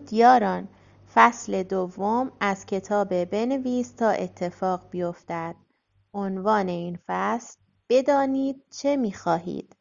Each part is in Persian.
درود یاران. فصل دوم از کتاب بنویس تا اتفاق بیفتد. عنوان این فصل بدانید چه می‌خواهید.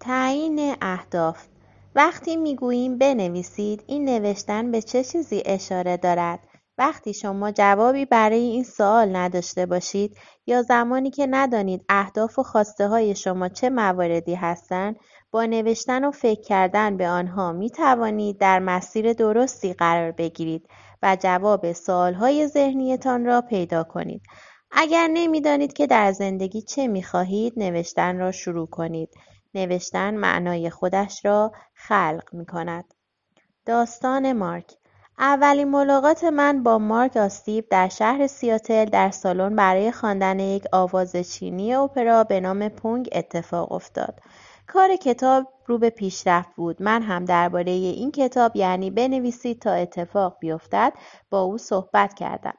تعیین اهداف وقتی می‌گوییم بنویسید این نوشتن به چه چیزی اشاره دارد؟ وقتی شما جوابی برای این سوال نداشته باشید یا زمانی که ندانید اهداف و خواسته های شما چه مواردی هستند با نوشتن و فکر کردن به آنها می توانید در مسیر درستی قرار بگیرید و جواب های ذهنیتان را پیدا کنید. اگر نمی‌دانید که در زندگی چه می خواهید نوشتن را شروع کنید. نوشتن معنای خودش را خلق می کند. داستان مارک. اولین ملاقات من با مارک آستیب در شهر سیاتل در سالن برای خواندن یک آواز چینی اپرا به نام پونگ اتفاق افتاد. کار کتاب رو به پیشرفت بود. من هم درباره این کتاب یعنی بنویسید تا اتفاق بیفتد با او صحبت کردم.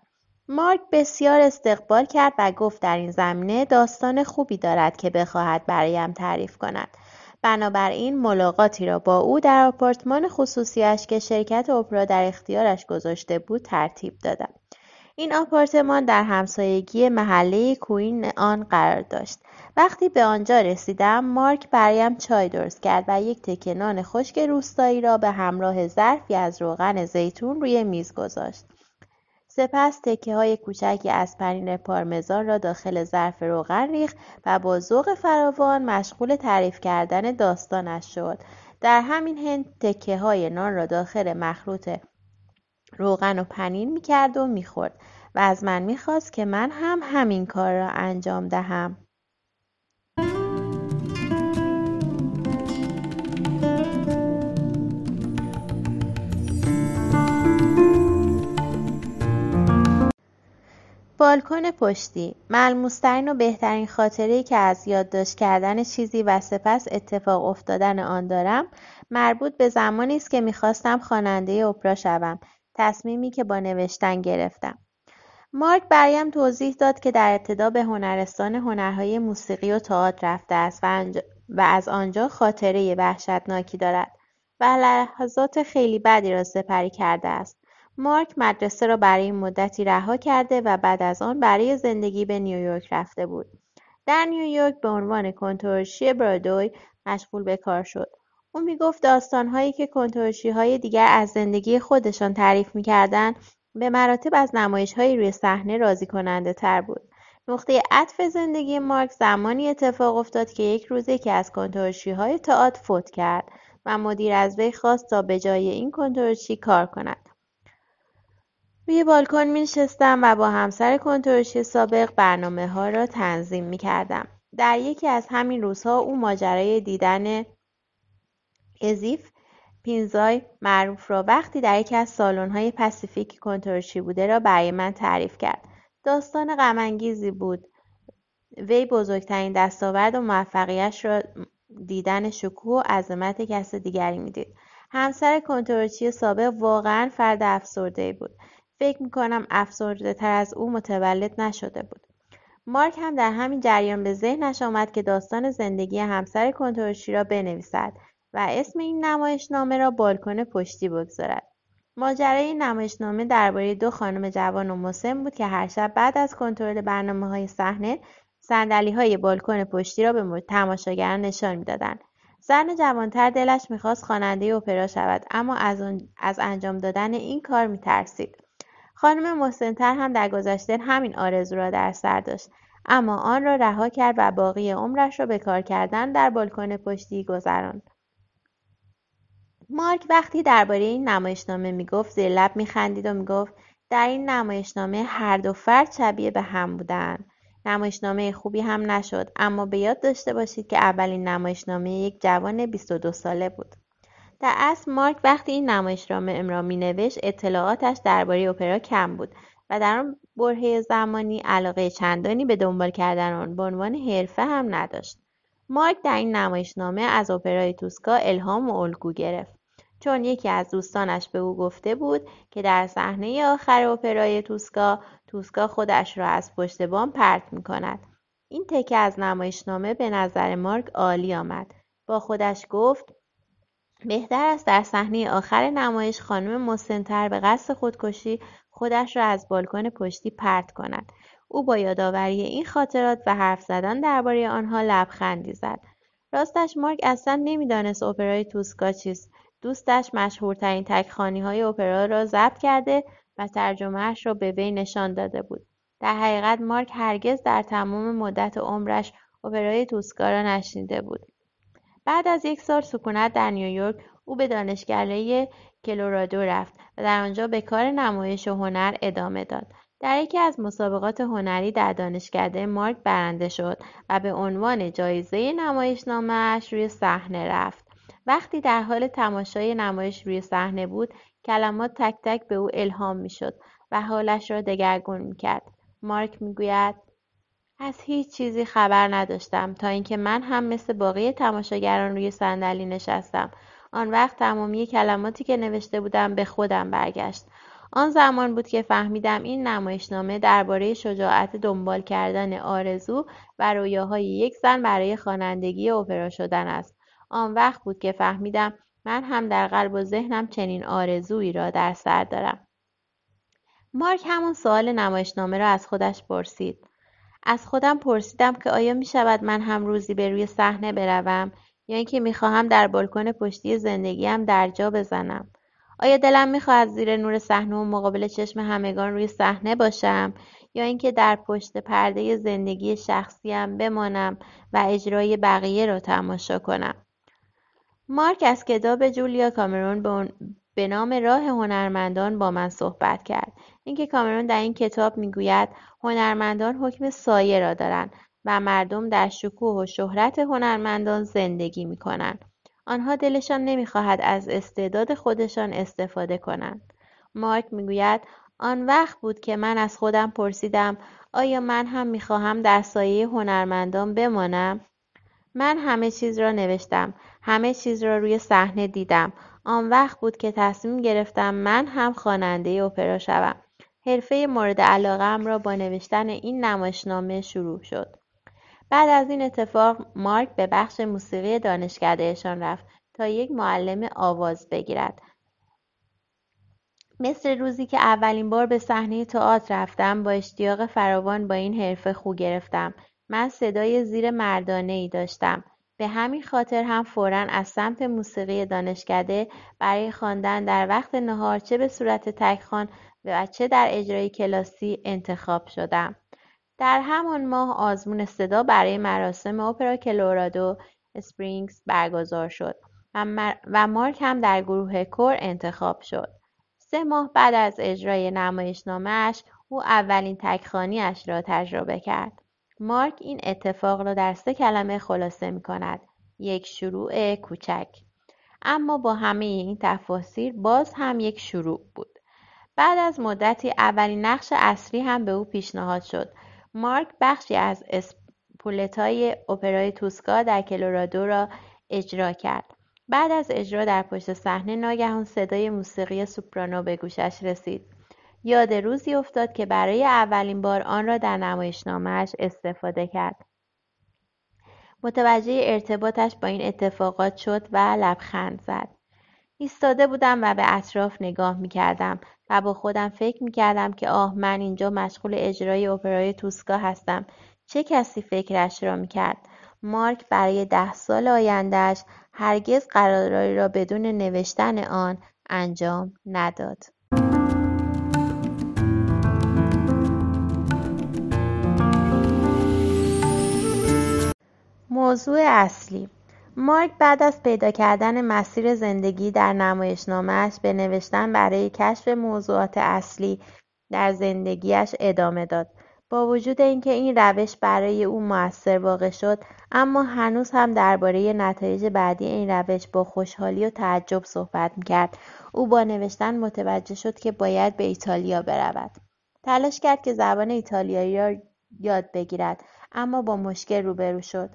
مارک بسیار استقبال کرد و گفت در این زمینه داستان خوبی دارد که بخواهد برایم تعریف کند. بنابراین ملاقاتی را با او در آپارتمان خصوصیش که شرکت اپرا در اختیارش گذاشته بود ترتیب دادم. این آپارتمان در همسایگی محله کوین آن قرار داشت. وقتی به آنجا رسیدم مارک برایم چای درست کرد و یک تکه نان خشک روستایی را به همراه ظرفی از روغن زیتون روی میز گذاشت. سپس های کوچکی از پنیر پارمزان را داخل ظرف روغن ریخت و با ذوق فراوان مشغول تعریف کردن داستانش شد. در همین حین های نان را داخل مخلوط روغن و پنیر می‌کرد و می‌خورد و از من می‌خواست که من هم همین کار را انجام دهم. بالکن پشتی ملموسترین و بهترین خاطره که از یادداشت کردن چیزی و سپس اتفاق افتادن آن دارم مربوط به زمانی است که می‌خواستم خواننده اپرا شوم. تصمیمی که با نوشتن گرفتم. مارک برایم توضیح داد که در ابتدا به هنرستان هنرهای موسیقی و تئاتر رفته است و, و از آنجا خاطره وحشتناکی دارد و لحظات خیلی بدی را سپری کرده است. مارک مدرسه را برای مدتی رها کرده و بعد از آن برای زندگی به نیویورک رفته بود. در نیویورک به عنوان کنتورشی برادوی مشغول به کار شد. او می‌گفت داستانهایی که های دیگر از زندگی خودشان تعریف می‌کردند به مراتب از های روی صحنه راضی کننده تر بود. نقطه عطف زندگی مارک زمانی اتفاق افتاد که یک روز که از های تئاتر فوت کرد و مدیر از وی خواست تا به جای این کنتورشی کار کند. روی بالکن نشستم و با همسر کنترلچی سابق ها را تنظیم کردم. در یکی از همین روزها او ماجرای دیدن ازیف پینزای معروف را وقتی در یکی از های پسیفیک کنترلچی بوده را برای من تعریف کرد. داستان غمانگیزی بود. وی بزرگترین دستاورد و موفقیتش را دیدن شکوه و عظمت کس دیگری می‌دید. همسر کنترلچی سابق واقعا فرد افسرده بود. فکر می‌کنم افسرده تر از او متولد نشده بود. مارک هم در همین جریان به ذهنش آمد که داستان زندگی همسر کنترشی را بنویسد و اسم این نمایشنامه را بالکن پشتی بگذارد. ماجرای این نمایشنامه درباره دو خانم جوان و مسن بود که هر شب بعد از کنترل برنامه های صحنه سندلی های بالکن پشتی را به تماشاگران نشان می‌دادند. زن جوانتر دلش می‌خواست خواننده اپرا شود اما از, از انجام دادن این کار میترسید. خانم مسنتر هم در گذشته همین آرزو را در سر داشت. اما آن را رها کرد و باقی عمرش را به کار کردن در بالکن پشتی گذراند. مارک وقتی درباره این نمایشنامه می‌گفت زیر لب میخندید و می‌گفت در این نمایشنامه هر دو فرد شبیه به هم بودند نمایشنامه خوبی هم نشد اما به یاد داشته باشید که اولین نمایشنامه یک جوان 22 ساله بود. در اصل مارک وقتی این نمایشنامه را مینوشت اطلاعاتش درباره اپرا کم بود و در آن برهه زمانی علاقه چندانی به دنبال کردن آن به عنوان حرفه هم نداشت مارک در این نمایشنامه از اپرای توسکا الهام و الگو گرفت چون یکی از دوستانش به او گفته بود که در صحنه آخر اپرای توسکا توسکا خودش را از پشت بام پرت می کند. این تکه از نمایشنامه به نظر مارک عالی آمد. با خودش گفت بهتر است در صحنه آخر نمایش خانم مسنتر به قصد خودکشی خودش را از بالکن پشتی پرت کند. او با یادآوری این خاطرات و حرف زدن درباره آنها لبخندی زد. راستش مارک اصلا نمی‌دانست اپرای توسکا چیست. دوستش مشهورترین های اپرا را ضبط کرده و ترجمهاش را به وی نشان داده بود. در حقیقت مارک هرگز در تمام مدت عمرش اپرای توسکا را نشنیده بود. بعد از یک سال سکونت در نیویورک او به دانشکده کلورادو رفت و در آنجا به کار نمایش و هنر ادامه داد. در یکی از مسابقات هنری در دانشکده مارک برنده شد و به عنوان جایزه نمایشنامهاش روی صحنه رفت. وقتی در حال تماشای نمایش روی صحنه بود کلمات تک تک به او الهام می‌شد و حالش را دگرگون می‌کرد مارک می‌گوید از هیچ چیزی خبر نداشتم تا اینکه من هم مثل باقی تماشاگران روی صندلی نشستم. آن وقت تمامی کلماتی که نوشته بودم به خودم برگشت. آن زمان بود که فهمیدم این نمایشنامه درباره شجاعت دنبال کردن آرزو و رویاهای یک زن برای خوانندگی اپرا شدن است. آن وقت بود که فهمیدم من هم در قلب و ذهنم چنین آرزویی را در سر دارم. مارک همون سوال نمایشنامه را از خودش پرسید. از خودم پرسیدم که آیا می شود من هم روزی به روی صحنه بروم یا اینکه می‌خواهم در بالکن پشتی زندگیم در جا بزنم؟ آیا دلم می‌خواهد زیر نور صحنه و مقابل چشم همگان روی صحنه باشم یا اینکه در پشت پرده زندگی شخصیم بمانم و اجرای بقیه را تماشا کنم؟ مارک از کتاب جولیا کامرون به نام راه هنرمندان با من صحبت کرد. اینکه کامرون در این کتاب می‌گوید هنرمندان حکم سایه را دارند و مردم در شکوه و شهرت هنرمندان زندگی می‌کنند. آنها دلشان نمی‌خواهد از استعداد خودشان استفاده کنند. مارک می‌گوید آن وقت بود که من از خودم پرسیدم آیا من هم می‌خواهم در سایه هنرمندان بمانم؟ من همه چیز را نوشتم همه چیز را روی صحنه دیدم. آن وقت بود که تصمیم گرفتم من هم خواننده اپرا شوم. حرفه مورد علاقهام را با نوشتن این نمایشنامه شروع شد. بعد از این اتفاق مارک به بخش موسیقی دانشکدهشان رفت تا یک معلم آواز بگیرد. مثل روزی که اولین بار به صحنه تئاتر رفتم با اشتیاق فراوان با این حرفه خو گرفتم. من صدای زیر مردانه ای داشتم. به همین خاطر هم فورا از سمت موسیقی دانشکده برای خواندن در وقت نهار چه به صورت تکخوان و چه در اجرای کلاسی انتخاب شدم در همان ماه آزمون صدا برای مراسم اپرا کلورادو اسپرینگز برگزار شد و مارک هم در گروه کور انتخاب شد سه ماه بعد از اجرای نمایشنامهاش او اولین تکخانیاش را تجربه کرد مارک این اتفاق را در سه کلمه خلاصه می کند. یک شروع کوچک. اما با همه این تفاصیل باز هم یک شروع بود. بعد از مدتی اولین نقش اصلی هم به او پیشنهاد شد. مارک بخشی از اسپولتای اپرای توسکا در کلورادو را اجرا کرد. بعد از اجرا در پشت صحنه ناگهان صدای موسیقی سوپرانو به گوشش رسید. یاد روزی افتاد که برای اولین بار آن را در نمایشنامهاش استفاده کرد. متوجه ارتباطش با این اتفاقات شد و لبخند زد. ایستاده بودم و به اطراف نگاه می کردم و با خودم فکر می کردم که آه من اینجا مشغول اجرای اپرای توسکا هستم. چه کسی فکرش را می کرد؟ مارک برای ده سال آیندهش هرگز قرارایی را بدون نوشتن آن انجام نداد. موضوع اصلی مارک بعد از پیدا کردن مسیر زندگی در نمایشنامهش به نوشتن برای کشف موضوعات اصلی در زندگیش ادامه داد. با وجود اینکه این روش برای او موثر واقع شد اما هنوز هم درباره نتایج بعدی این روش با خوشحالی و تعجب صحبت می‌کرد. او با نوشتن متوجه شد که باید به ایتالیا برود. تلاش کرد که زبان ایتالیایی را یاد بگیرد اما با مشکل روبرو شد.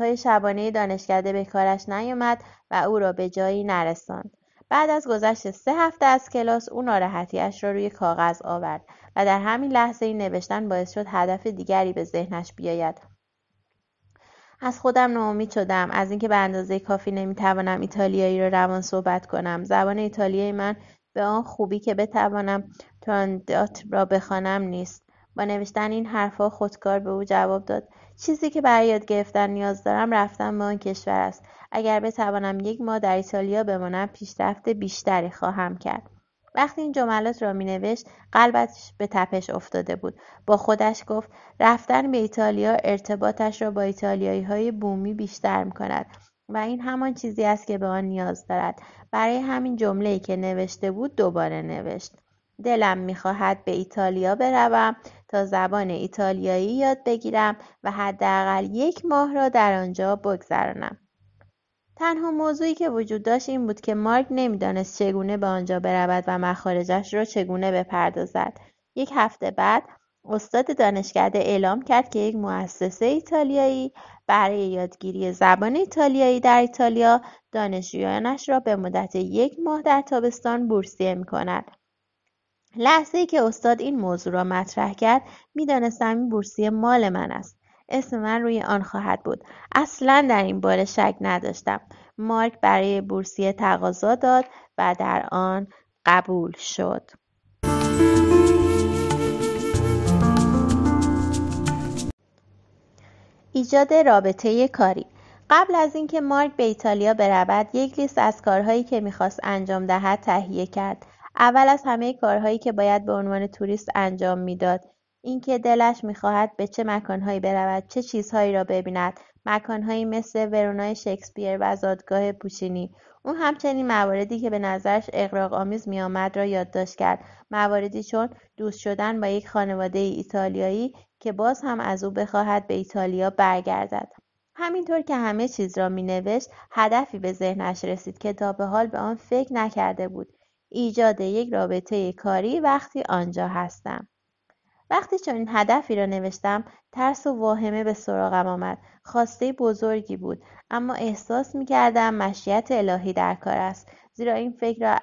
های شبانه دانشکده به کارش نیامد و او را به جایی نرساند. بعد از گذشت سه هفته از کلاس او ناراحتیاش را روی کاغذ آورد و در همین لحظه این نوشتن باعث شد هدف دیگری به ذهنش بیاید. از خودم ناامید شدم. از اینکه به اندازه کافی نمی‌توانم ایتالیایی را روان صحبت کنم. زبان ایتالیایی من به آن خوبی که بتوانم تراندات را بخوانم نیست. با نوشتن این حرفها خودکار به او جواب داد. چیزی که برای یاد گرفتن نیاز دارم رفتن به آن کشور است. اگر بتوانم یک ماه در ایتالیا بمانم پیشرفت بیشتری خواهم کرد. وقتی این جملات را مینوشت قلبش به تپش افتاده بود. با خودش گفت رفتن به ایتالیا ارتباطش را با ایتالیایی های بومی بیشتر می کند و این همان چیزی است که به آن نیاز دارد. برای همین جمله که نوشته بود دوباره نوشت. دلم می‌خواهد به ایتالیا بروم زبان ایتالیایی یاد بگیرم و حداقل یک ماه را در آنجا بگذرانم تنها موضوعی که وجود داشت این بود که مارک نمی‌دانست چگونه به آنجا برود و مخارجش را چگونه بپردازد یک هفته بعد استاد دانشکده اعلام کرد که یک مؤسسه ایتالیایی برای یادگیری زبان ایتالیایی در ایتالیا دانشجویانش را به مدت یک ماه در تابستان بورسیه می کند. لحظه ای که استاد این موضوع را مطرح کرد می‌دانستم این بورسیه مال من است. اسم من روی آن خواهد بود. اصلا در این باره شک نداشتم. مارک برای بورسیه تقاضا داد و در آن قبول شد. ایجاد رابطه کاری قبل از اینکه مارک به ایتالیا برود یک لیست از کارهایی که می‌خواست انجام دهد تهیه کرد اول از همه کارهایی که باید به عنوان توریست انجام می‌داد اینکه دلش می‌خواهد به چه مکانهایی برود چه چیزهایی را ببیند. مکانهایی مثل ورونای شکسپیر و زادگاه پوچینی او همچنین مواردی که به نظرش آمیز میآمد را یادداشت کرد. مواردی چون دوست شدن با یک خانواده ایتالیایی که باز هم از او بخواهد به ایتالیا برگردد. همینطور که همه چیز را مینوشت هدفی به ذهنش رسید که تا به حال به آن فکر نکرده بود. ایجاد یک رابطه کاری وقتی آنجا هستم. وقتی چنین هدفی را نوشتم ترس و واهمه به سراغم آمد. خواسته بزرگی بود اما احساس می کردم مشیت الهی در کار است. زیرا این فکر را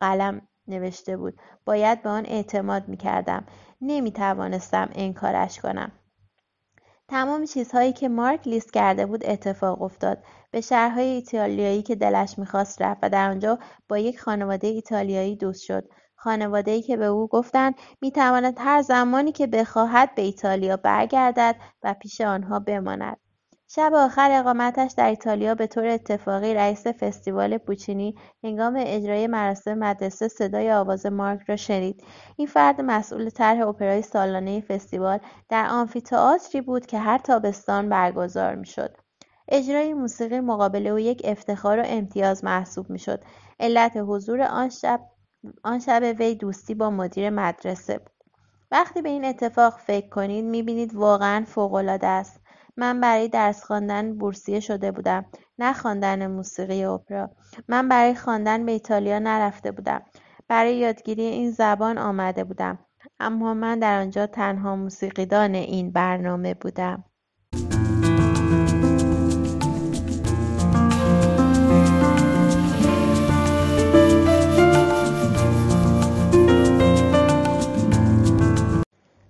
قلم نوشته بود. باید به آن اعتماد می کردم نمی توانستم انکارش کنم. تمام چیزهایی که مارک لیست کرده بود اتفاق افتاد. به شهرهای ایتالیایی که دلش می‌خواست رفت و در آنجا با یک خانواده ایتالیایی دوست شد. ای که به او گفتند می‌تواند هر زمانی که بخواهد به ایتالیا برگردد و پیش آنها بماند. شب آخر اقامتش در ایتالیا به طور اتفاقی رئیس فستیوال پوچینی هنگام اجرای مراسم مدرسه صدای آواز مارک را شنید. این فرد مسئول طرح اپرای سالانه فستیوال در آمفیتئاتری بود که هر تابستان برگزار می‌شد. اجرای موسیقی مقابل او یک افتخار و امتیاز محسوب می‌شد. علت حضور آن شب آن شب وی دوستی با مدیر مدرسه بود. وقتی به این اتفاق فکر کنید می‌بینید واقعا فوقالعاده است. من برای درس خواندن بورسیه شده بودم نه خواندن موسیقی اپرا. من برای خواندن به ایتالیا نرفته بودم. برای یادگیری این زبان آمده بودم. اما من در آنجا تنها موسیقیدان این برنامه بودم.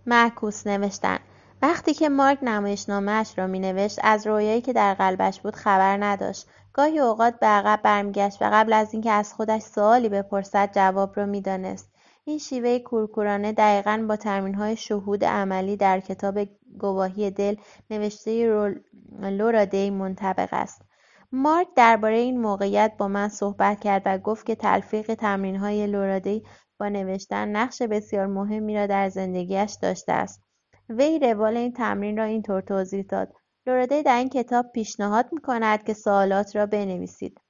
معکوس نوشتن. وقتی که مارک نمایشنامهاش را مینوشت از رویایی که در قلبش بود خبر نداشت. گاهی اوقات به عقب برمیگشت و قبل از اینکه از خودش سوالی بپرسد جواب را می‌دانست. این شیوه کورکورانه دقیقا با ترمینهای شهود عملی در کتاب گواهی دل نوشته لورا دی منطبق است. مارک درباره این موقعیت با من صحبت کرد و گفت که تلفیق تمرینهای لورادی با نوشتن نقش بسیار مهمی را در زندگیش داشته است. وی روال این تمرین را اینطور توضیح داد. لورده در این کتاب پیشنهاد می‌کند که سوالات را بنویسید.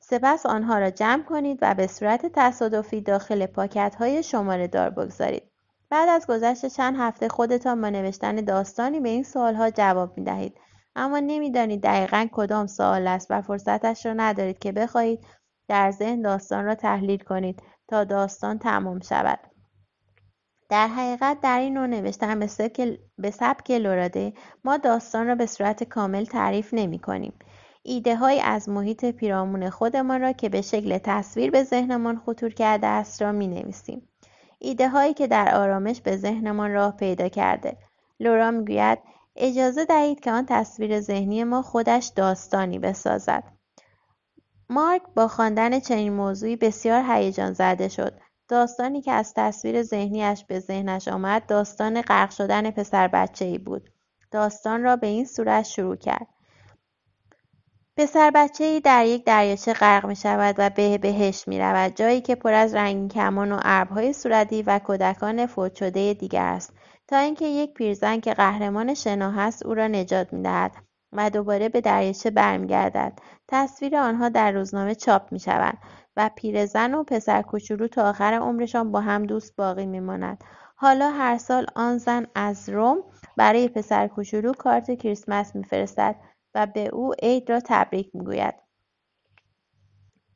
سپس آنها را جمع کنید و به صورت تصادفی داخل پاکت های شماره دار بگذارید. بعد از گذشت چند هفته خودتان با نوشتن داستانی به این سوالها جواب می دهید اما نمی‌دانید دقیقا کدام سوال است و فرصتش را ندارید که بخواهید در ذهن داستان را تحلیل کنید تا داستان تمام شود. در حقیقت در این نوع نوشتن به سبک لوراده ما داستان را به صورت کامل تعریف نمی کنیم. ایدههایی از محیط پیرامون خودمان را که به شکل تصویر به ذهنمان خطور کرده است را نویسیم. ایده هایی که در آرامش به ذهنمان راه پیدا کرده لورا می‌گوید اجازه دهید که آن تصویر ذهنی ما خودش داستانی بسازد مارک با خواندن چنین موضوعی بسیار هیجان زده شد داستانی که از تصویر ذهنیش به ذهنش آمد داستان غرق شدن پسر بچه ای بود. داستان را به این صورت شروع کرد. پسر بچه ای در یک دریاچه غرق می شود و به بهشت می رود جایی که پر از رنگین کمان و اربهای صورتی و کودکان فوت شده دیگر است. تا اینکه یک پیرزن که قهرمان شنا است او را نجات می دهد و دوباره به دریاچه برمیگردد. تصویر آنها در روزنامه چاپ می شود و پیرزن و پسر کوچولو تا آخر عمرشان با هم دوست باقی می ماند. حالا هر سال آن زن از روم برای پسر کوچولو کارت کریسمس میفرستد و به او عید را تبریک می‌گوید.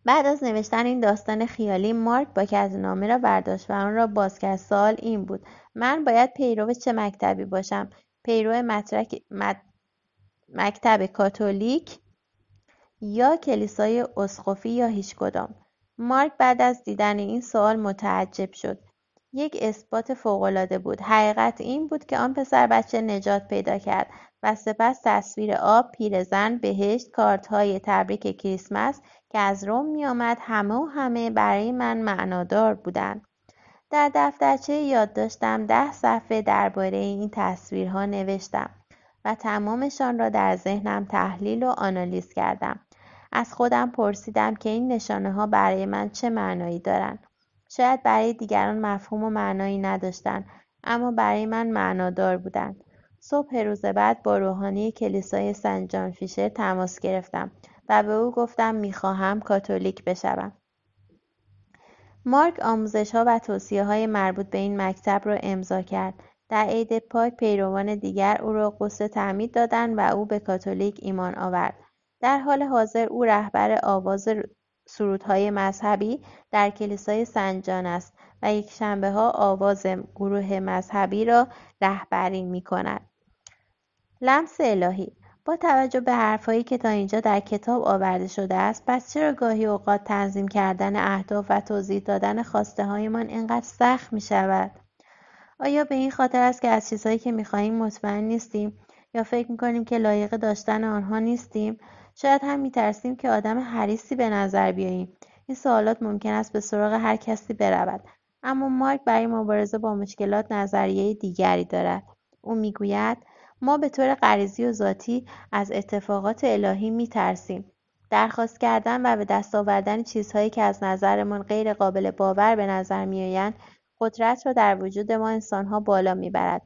بعد از نوشتن این داستان خیالی مارک با نامه را برداشت و آن را باز کرد. سال این بود من باید پیرو چه مکتبی باشم؟ پیرو مترک... مکتب کاتولیک یا کلیسای اسقفی یا هیچ کدام؟ مارک بعد از دیدن این سوال متعجب شد. یک اثبات فوقالعاده بود. حقیقت این بود که آن پسر بچه نجات پیدا کرد و سپس تصویر آب پیرزن بهشت کارتهای تبریک کریسمس که از روم میآمد همه و همه برای من معنادار بودند. در دفترچه یادداشتم ده صفحه درباره این تصویرها نوشتم و تمامشان را در ذهنم تحلیل و آنالیز کردم. از خودم پرسیدم که این نشانه ها برای من چه معنایی دارند شاید برای دیگران مفهوم و معنایی نداشتند اما برای من معنادار بودند صبح روز بعد با روحانی کلیسای سن جان فیشر تماس گرفتم و به او گفتم می‌خواهم کاتولیک بشوم. مارک آموزش ها و توصیه های مربوط به این مکتب را امضا کرد. در عید پاک پیروان دیگر او را قصد تعمید دادند و او به کاتولیک ایمان آورد. در حال حاضر او رهبر آواز سرودهای مذهبی در کلیسای سنجان است و یک شنبه آواز گروه مذهبی را رهبری می کند. لمس الهی با توجه به حرفهایی که تا اینجا در کتاب آورده شده است پس چرا گاهی اوقات تنظیم کردن اهداف و توضیح دادن خواسته هایمان اینقدر سخت می شود؟ آیا به این خاطر است که از چیزهایی که می‌خواهیم مطمئن نیستیم یا فکر می‌کنیم که لایق داشتن آنها نیستیم شاید هم میترسیم که آدم حریصی به نظر بیاییم. این سوالات ممکن است به سراغ هر کسی برود. اما مارک برای مبارزه با مشکلات نظریه دیگری دارد. او می‌گوید ما به طور غریزی و ذاتی از اتفاقات الهی میترسیم. درخواست کردن و به دست آوردن چیزهایی که از نظرمان غیر قابل باور به نظر میآیند قدرت را در وجود ما انسانها بالا می‌برد.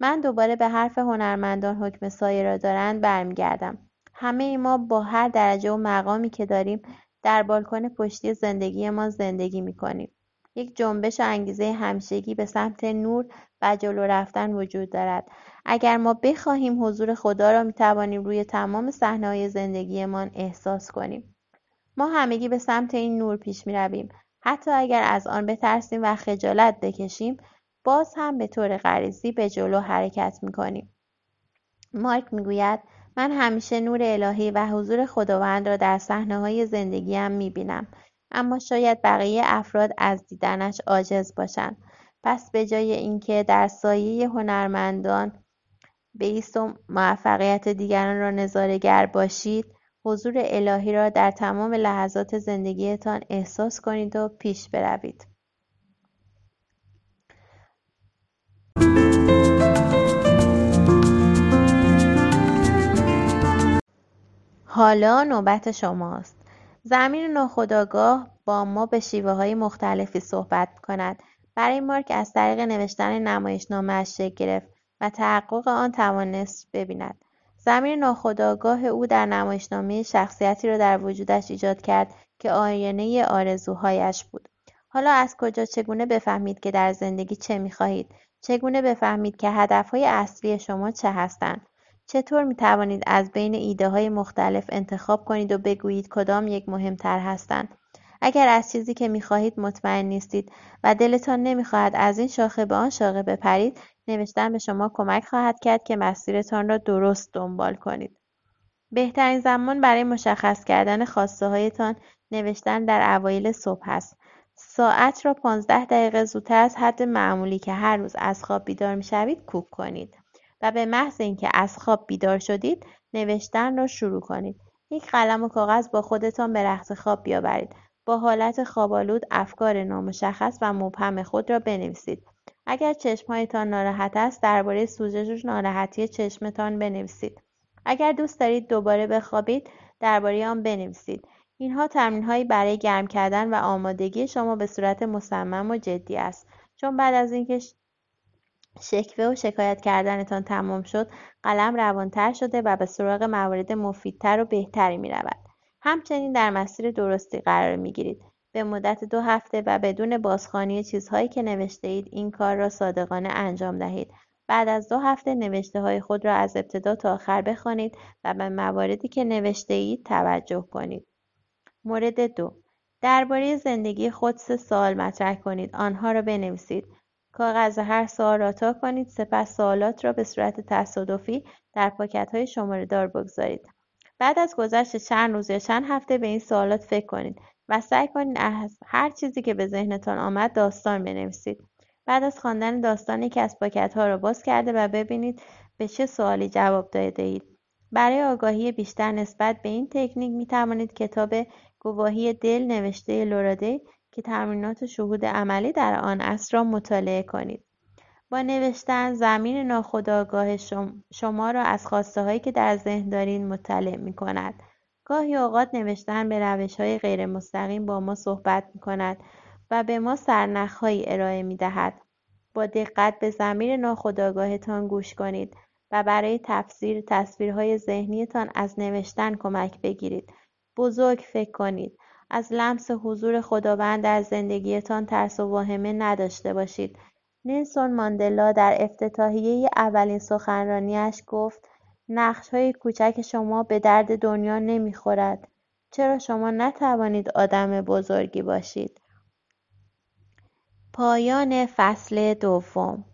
من دوباره به حرف هنرمندان حکم سایه را دارند برمیگردم. همه ما با هر درجه و مقامی که داریم در بالکن پشتی زندگی ما زندگی می کنیم. یک جنبش و انگیزه همیشگی به سمت نور و جلو رفتن وجود دارد. اگر ما بخواهیم حضور خدا را می توانیم روی تمام های زندگیمان احساس کنیم. ما همگی به سمت این نور پیش می رویم. حتی اگر از آن بترسیم و خجالت بکشیم باز هم به طور غریزی به جلو حرکت می کنیم. مارک می‌گوید من همیشه نور الهی و حضور خداوند را در های زندگیم می‌بینم. اما شاید بقیه افراد از دیدنش عاجز باشند. پس به جای اینکه در سایه هنرمندان بیست و موفقیت دیگران را نظارهگر باشید حضور الهی را در تمام لحظات زندگیتان احساس کنید و پیش بروید. حالا نوبت شماست. زمین ناخودآگاه با ما به شیوه های مختلفی صحبت کند. برای مارک از طریق نوشتن نمایشنامه شکل گرفت و تحقق آن توانست ببیند. زمین ناخودآگاه او در نمایشنامه شخصیتی را در وجودش ایجاد کرد که آینه آرزوهایش بود. حالا از کجا چگونه بفهمید که در زندگی چه می‌خواهید؟ چگونه بفهمید که هدفهای اصلی شما چه هستند؟ چطور می توانید از بین های مختلف انتخاب کنید و بگویید کدام یک مهمتر هستند؟ اگر از چیزی که می خواهید مطمئن نیستید و دلتان نمی‌خواهد از این شاخه به آن شاخه بپرید نوشتن به شما کمک خواهد کرد که مسیرتان را درست دنبال کنید بهترین زمان برای مشخص کردن هایتان نوشتن در اوایل صبح است. ساعت را پانزده دقیقه زودتر از حد معمولی که هر روز از خواب بیدار می‌شوید کوک کنید و به محض اینکه از خواب بیدار شدید نوشتن را شروع کنید. یک قلم و کاغذ با خودتان به رخت خواب بیاورید. با حالت خوابالود افکار نامشخص و مبهم خود را بنویسید. اگر چشمهایتان ناراحت است درباره سوزش و ناراحتی چشمتان بنویسید. اگر دوست دارید دوباره بخوابید درباره آن بنویسید. اینها هایی برای گرم کردن و آمادگی شما به صورت مصمم و جدی است چون بعد از اینکه شکوه و شکایت کردنتان تمام شد قلم روانتر شده و به سراغ موارد مفیدتر و بهتری می رود. همچنین در مسیر درستی قرار می گیرید. به مدت دو هفته و بدون بازخوانی چیزهایی که نوشته اید این کار را صادقانه انجام دهید. بعد از دو هفته نوشته های خود را از ابتدا تا آخر بخوانید و به مواردی که نوشته اید توجه کنید. مورد دو درباره زندگی خود سه سوال مطرح کنید. آنها را بنویسید. کاغذ هر سوال را تا کنید سپس سوالات را به صورت تصادفی در پاکت های شماره دار بگذارید. بعد از گذشت چند روز یا چند هفته به این سوالات فکر کنید و سعی کنید از هر چیزی که به ذهنتان آمد داستان بنویسید. بعد از خواندن داستان یکی از پاکت ها را باز کرده و ببینید به چه سوالی جواب داده اید. برای آگاهی بیشتر نسبت به این تکنیک می توانید کتاب گواهی دل نوشته لوراده که تمرینات شهود عملی در آن است را مطالعه کنید. با نوشتن زمین ناخودآگاه شما را از خواسته هایی که در ذهن دارید مطلع می کند. گاهی اوقات نوشتن به روش های غیر مستقیم با ما صحبت می کند و به ما سرنخهایی ارائه می دهد. با دقت به زمین ناخودآگاهتان گوش کنید و برای تفسیر تصویرهای ذهنیتان از نوشتن کمک بگیرید. بزرگ فکر کنید. از لمس حضور خداوند در زندگیتان ترس و واهمه نداشته باشید. نیلسون ماندلا در افتتاحیه اولین سخنرانیش گفت های کوچک شما به درد دنیا نمی‌خورد. چرا شما نتوانید آدم بزرگی باشید؟ پایان فصل دوم